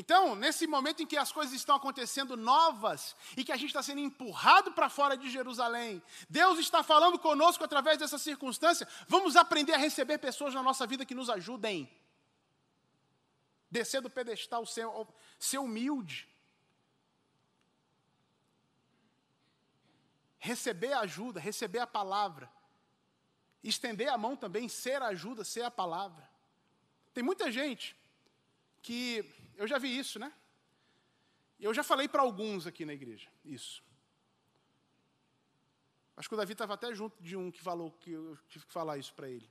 Então, nesse momento em que as coisas estão acontecendo novas e que a gente está sendo empurrado para fora de Jerusalém, Deus está falando conosco através dessa circunstância. Vamos aprender a receber pessoas na nossa vida que nos ajudem. Descer do pedestal, ser, ser humilde. Receber ajuda, receber a palavra. Estender a mão também, ser ajuda, ser a palavra. Tem muita gente que eu já vi isso, né? Eu já falei para alguns aqui na igreja isso. Acho que o Davi estava até junto de um que falou que eu tive que falar isso para ele.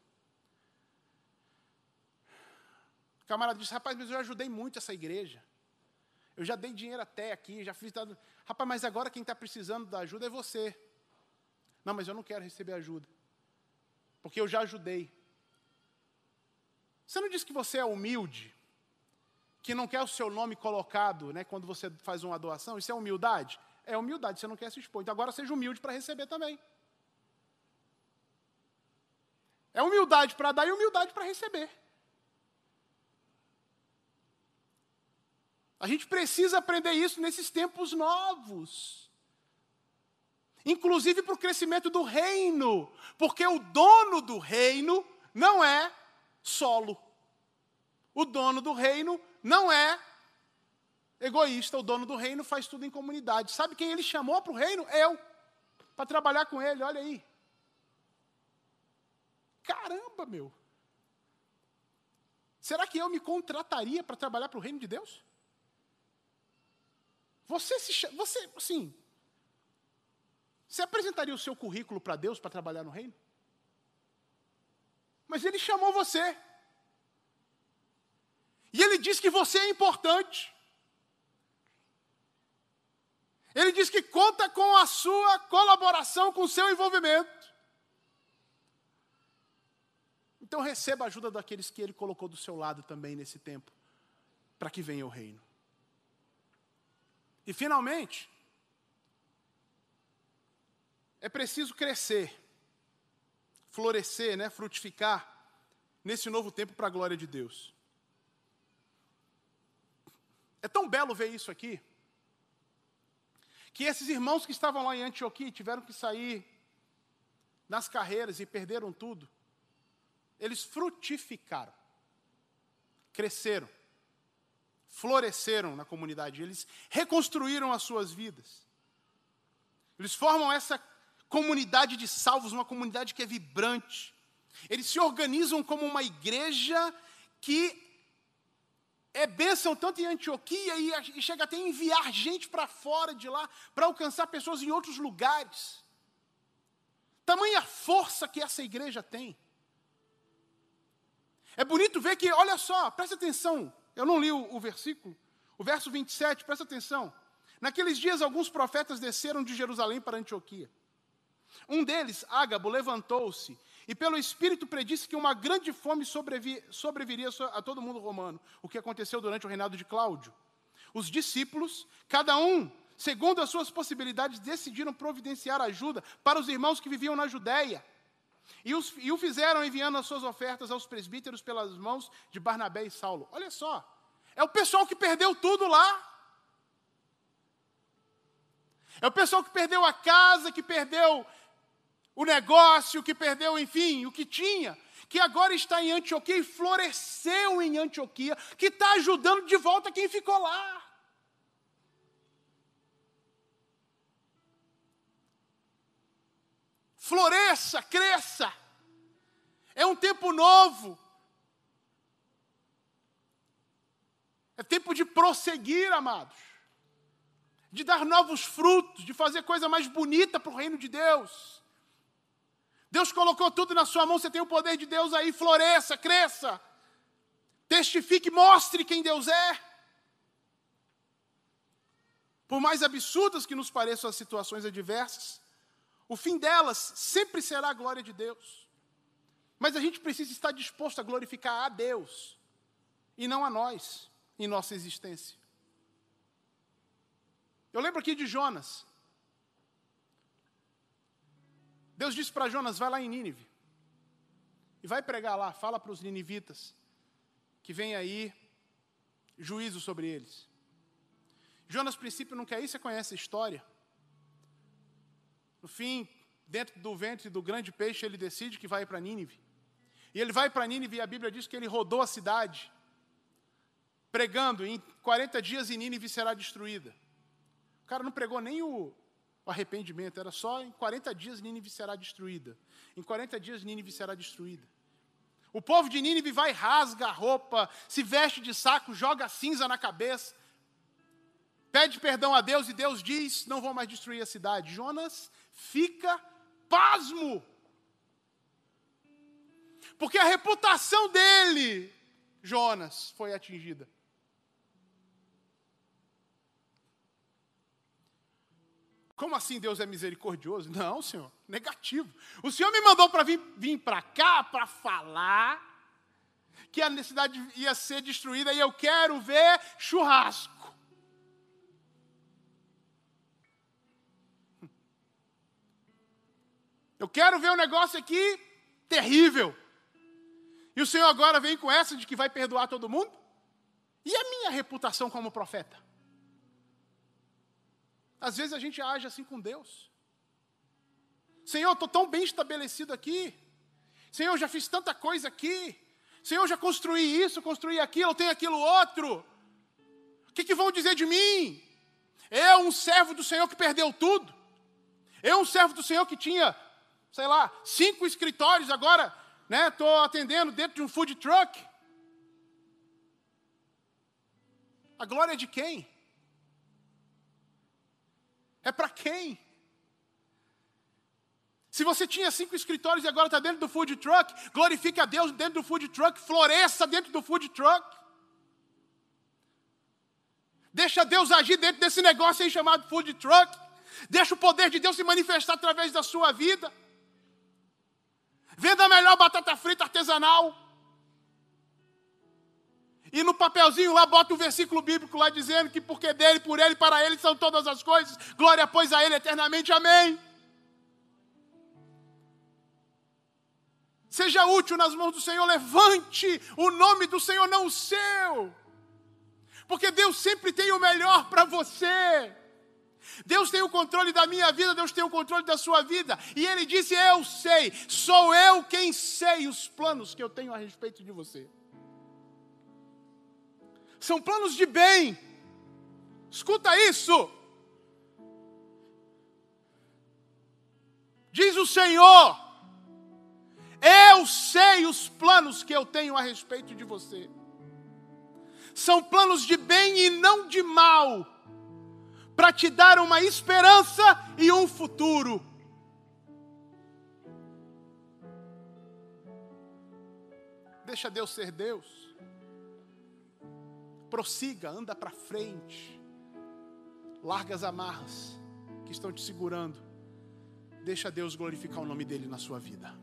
O camarada disse: Rapaz, mas eu ajudei muito essa igreja. Eu já dei dinheiro até aqui, já fiz. Rapaz, mas agora quem está precisando da ajuda é você. Não, mas eu não quero receber ajuda. Porque eu já ajudei. Você não disse que você é humilde? Que não quer o seu nome colocado, né, quando você faz uma doação, isso é humildade? É humildade, você não quer se expor. Então agora seja humilde para receber também. É humildade para dar e humildade para receber. A gente precisa aprender isso nesses tempos novos. Inclusive para o crescimento do reino. Porque o dono do reino não é solo. O dono do reino não é egoísta, o dono do reino faz tudo em comunidade. Sabe quem ele chamou para o reino? Eu. Para trabalhar com ele, olha aí. Caramba, meu. Será que eu me contrataria para trabalhar para o reino de Deus? Você se você, assim, você apresentaria o seu currículo para Deus para trabalhar no reino? Mas ele chamou você. E ele diz que você é importante. Ele diz que conta com a sua colaboração, com o seu envolvimento. Então receba a ajuda daqueles que ele colocou do seu lado também nesse tempo, para que venha o reino. E finalmente, é preciso crescer, florescer, né, frutificar nesse novo tempo para a glória de Deus. É tão belo ver isso aqui, que esses irmãos que estavam lá em Antioquia tiveram que sair nas carreiras e perderam tudo. Eles frutificaram, cresceram, floresceram na comunidade, eles reconstruíram as suas vidas. Eles formam essa comunidade de salvos, uma comunidade que é vibrante. Eles se organizam como uma igreja que é bênção tanto em Antioquia e, chega até a enviar gente para fora de lá, para alcançar pessoas em outros lugares. Tamanha força que essa igreja tem. É bonito ver que, olha só, presta atenção, eu não li o, o versículo, o verso 27, presta atenção. Naqueles dias, alguns profetas desceram de Jerusalém para Antioquia. Um deles, Ágabo, levantou-se e pelo Espírito predisse que uma grande fome sobrevi, sobreviria a todo mundo romano, o que aconteceu durante o reinado de Cláudio. Os discípulos, cada um, segundo as suas possibilidades, decidiram providenciar ajuda para os irmãos que viviam na Judéia. E, os, e o fizeram enviando as suas ofertas aos presbíteros pelas mãos de Barnabé e Saulo. Olha só, é o pessoal que perdeu tudo lá. É o pessoal que perdeu a casa, que perdeu o negócio, que perdeu, enfim, o que tinha, que agora está em Antioquia e floresceu em Antioquia, que está ajudando de volta quem ficou lá. Floresça, cresça. É um tempo novo. É tempo de prosseguir, amados. De dar novos frutos, de fazer coisa mais bonita para o reino de Deus. Deus colocou tudo na sua mão, você tem o poder de Deus aí, floresça, cresça. Testifique, mostre quem Deus é. Por mais absurdas que nos pareçam as situações adversas, o fim delas sempre será a glória de Deus. Mas a gente precisa estar disposto a glorificar a Deus e não a nós em nossa existência. Eu lembro aqui de Jonas. Deus disse para Jonas: vai lá em Nínive. E vai pregar lá, fala para os ninivitas que vem aí juízo sobre eles. Jonas, princípio, não quer ir, você conhece a história. No fim, dentro do ventre do grande peixe, ele decide que vai para Nínive. E ele vai para Nínive e a Bíblia diz que ele rodou a cidade, pregando, em 40 dias e Nínive será destruída. O cara não pregou nem o, o arrependimento, era só em 40 dias Nínive será destruída. Em 40 dias Nínive será destruída. O povo de Nínive vai, rasga a roupa, se veste de saco, joga cinza na cabeça, pede perdão a Deus e Deus diz: Não vou mais destruir a cidade. Jonas fica pasmo, porque a reputação dele, Jonas, foi atingida. Como assim Deus é misericordioso? Não, Senhor, negativo. O Senhor me mandou para vir, vir para cá para falar que a cidade ia ser destruída e eu quero ver churrasco. Eu quero ver um negócio aqui terrível. E o Senhor agora vem com essa de que vai perdoar todo mundo? E a minha reputação como profeta? Às vezes a gente age assim com Deus. Senhor, estou tão bem estabelecido aqui. Senhor, já fiz tanta coisa aqui. Senhor, já construí isso, construí aquilo, tenho aquilo outro. O que, que vão dizer de mim? Eu, um servo do Senhor que perdeu tudo. Eu, um servo do Senhor que tinha, sei lá, cinco escritórios, agora estou né, atendendo dentro de um food truck. A glória é de quem? É para quem? Se você tinha cinco escritórios e agora está dentro do food truck, glorifique a Deus dentro do food truck, floresça dentro do food truck. Deixa Deus agir dentro desse negócio aí chamado food truck. Deixa o poder de Deus se manifestar através da sua vida. Venda a melhor batata frita artesanal. E no papelzinho lá bota o um versículo bíblico lá dizendo que porque dele, por ele, para ele são todas as coisas. Glória pois a ele eternamente. Amém. Seja útil nas mãos do Senhor, levante o nome do Senhor, não o seu. Porque Deus sempre tem o melhor para você. Deus tem o controle da minha vida, Deus tem o controle da sua vida. E Ele disse: Eu sei, sou eu quem sei os planos que eu tenho a respeito de você são planos de bem. Escuta isso. Diz o Senhor: Eu sei os planos que eu tenho a respeito de você. São planos de bem e não de mal, para te dar uma esperança e um futuro. Deixa Deus ser Deus prossiga, anda para frente. Larga as amarras que estão te segurando. Deixa Deus glorificar o nome dele na sua vida.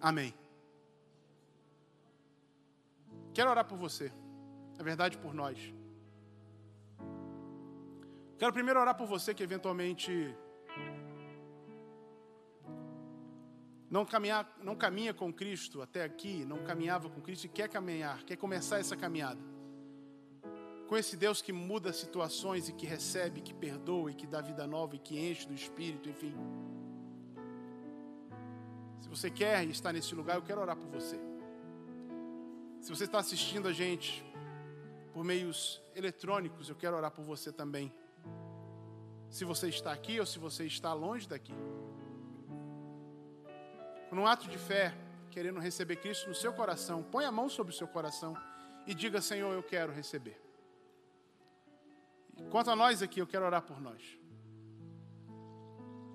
Amém. Quero orar por você. Na verdade, por nós. Quero primeiro orar por você que eventualmente não, caminhar, não caminha com Cristo até aqui, não caminhava com Cristo e quer caminhar, quer começar essa caminhada. Com esse Deus que muda situações e que recebe, que perdoa e que dá vida nova e que enche do Espírito, enfim. Se você quer estar nesse lugar, eu quero orar por você. Se você está assistindo a gente por meios eletrônicos, eu quero orar por você também. Se você está aqui ou se você está longe daqui num ato de fé, querendo receber Cristo no seu coração, põe a mão sobre o seu coração e diga: Senhor, eu quero receber. Quanto a nós aqui, eu quero orar por nós.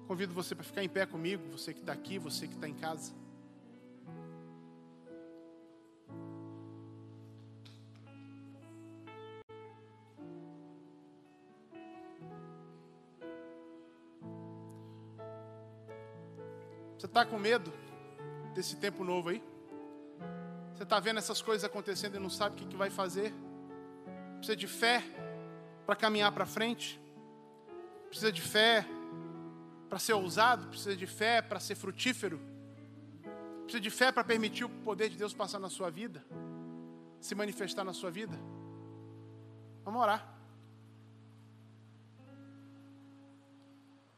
Convido você para ficar em pé comigo, você que está aqui, você que está em casa. Você está com medo desse tempo novo aí? Você está vendo essas coisas acontecendo e não sabe o que, que vai fazer? Precisa de fé para caminhar para frente? Precisa de fé para ser ousado? Precisa de fé para ser frutífero? Precisa de fé para permitir o poder de Deus passar na sua vida? Se manifestar na sua vida? Vamos orar.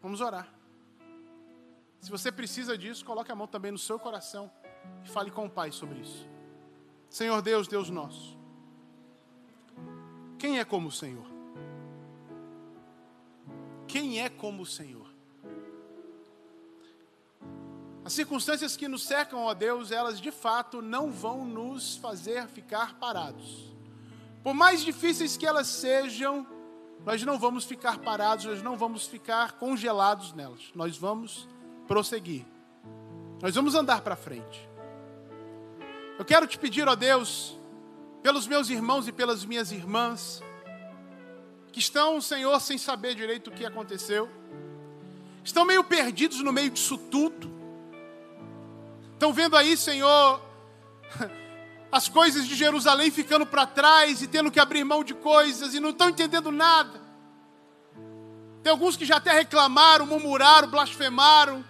Vamos orar. Se você precisa disso, coloque a mão também no seu coração e fale com o Pai sobre isso. Senhor Deus, Deus nosso. Quem é como o Senhor? Quem é como o Senhor? As circunstâncias que nos cercam, ó Deus, elas de fato não vão nos fazer ficar parados. Por mais difíceis que elas sejam, nós não vamos ficar parados, nós não vamos ficar congelados nelas. Nós vamos prosseguir. Nós vamos andar para frente. Eu quero te pedir, ó Deus, pelos meus irmãos e pelas minhas irmãs, que estão, Senhor, sem saber direito o que aconteceu, estão meio perdidos no meio disso tudo, estão vendo aí, Senhor, as coisas de Jerusalém ficando para trás e tendo que abrir mão de coisas e não estão entendendo nada. Tem alguns que já até reclamaram, murmuraram, blasfemaram,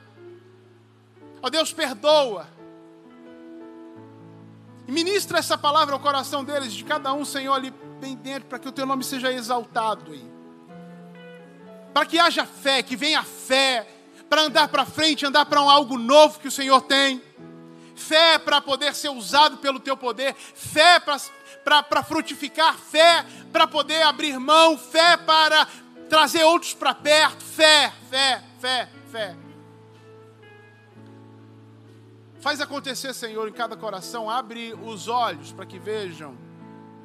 Ó Deus, perdoa. Ministra essa palavra ao coração deles, de cada um, Senhor, ali bem dentro, para que o teu nome seja exaltado aí. Para que haja fé, que venha fé, para andar para frente, andar para um algo novo que o Senhor tem. Fé para poder ser usado pelo teu poder, fé para frutificar, fé para poder abrir mão, fé para trazer outros para perto, fé, fé, fé, fé. Faz acontecer, Senhor, em cada coração. Abre os olhos para que vejam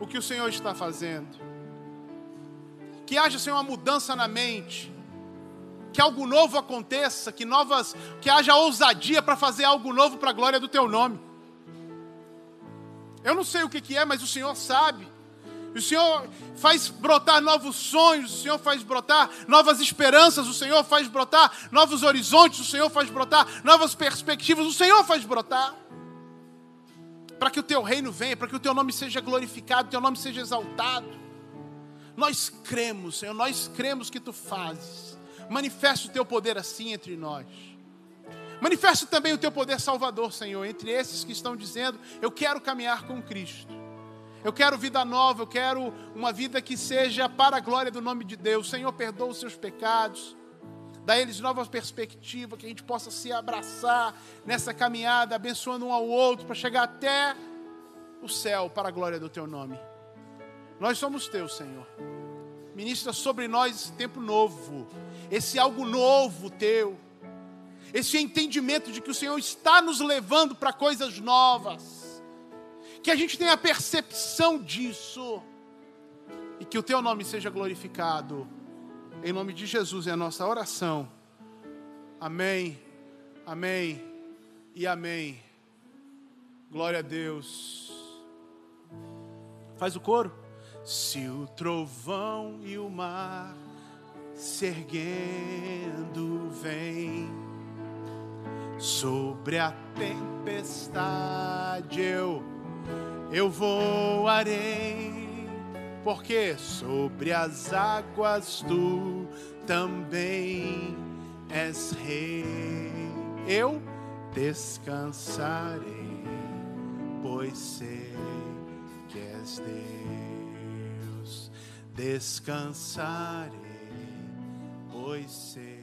o que o Senhor está fazendo. Que haja, Senhor, uma mudança na mente. Que algo novo aconteça, que novas, que haja ousadia para fazer algo novo para a glória do teu nome. Eu não sei o que, que é, mas o Senhor sabe. O Senhor faz brotar novos sonhos, o Senhor faz brotar novas esperanças, o Senhor faz brotar novos horizontes, o Senhor faz brotar novas perspectivas, o Senhor faz brotar. Para que o teu reino venha, para que o teu nome seja glorificado, o teu nome seja exaltado. Nós cremos, Senhor, nós cremos que tu fazes. Manifesta o teu poder assim entre nós. Manifesta também o teu poder salvador, Senhor, entre esses que estão dizendo: Eu quero caminhar com Cristo. Eu quero vida nova, eu quero uma vida que seja para a glória do nome de Deus. Senhor, perdoa os seus pecados. Dá a eles nova perspectiva, que a gente possa se abraçar nessa caminhada, abençoando um ao outro, para chegar até o céu, para a glória do teu nome. Nós somos teus, Senhor. Ministra sobre nós esse tempo novo, esse algo novo teu, esse entendimento de que o Senhor está nos levando para coisas novas que a gente tenha percepção disso e que o teu nome seja glorificado. Em nome de Jesus é a nossa oração. Amém, amém e amém. Glória a Deus. Faz o coro. Se o trovão e o mar se erguendo vem sobre a tempestade eu eu voarei, porque sobre as águas tu também és rei. Eu descansarei, pois sei que és Deus. Descansarei, pois sei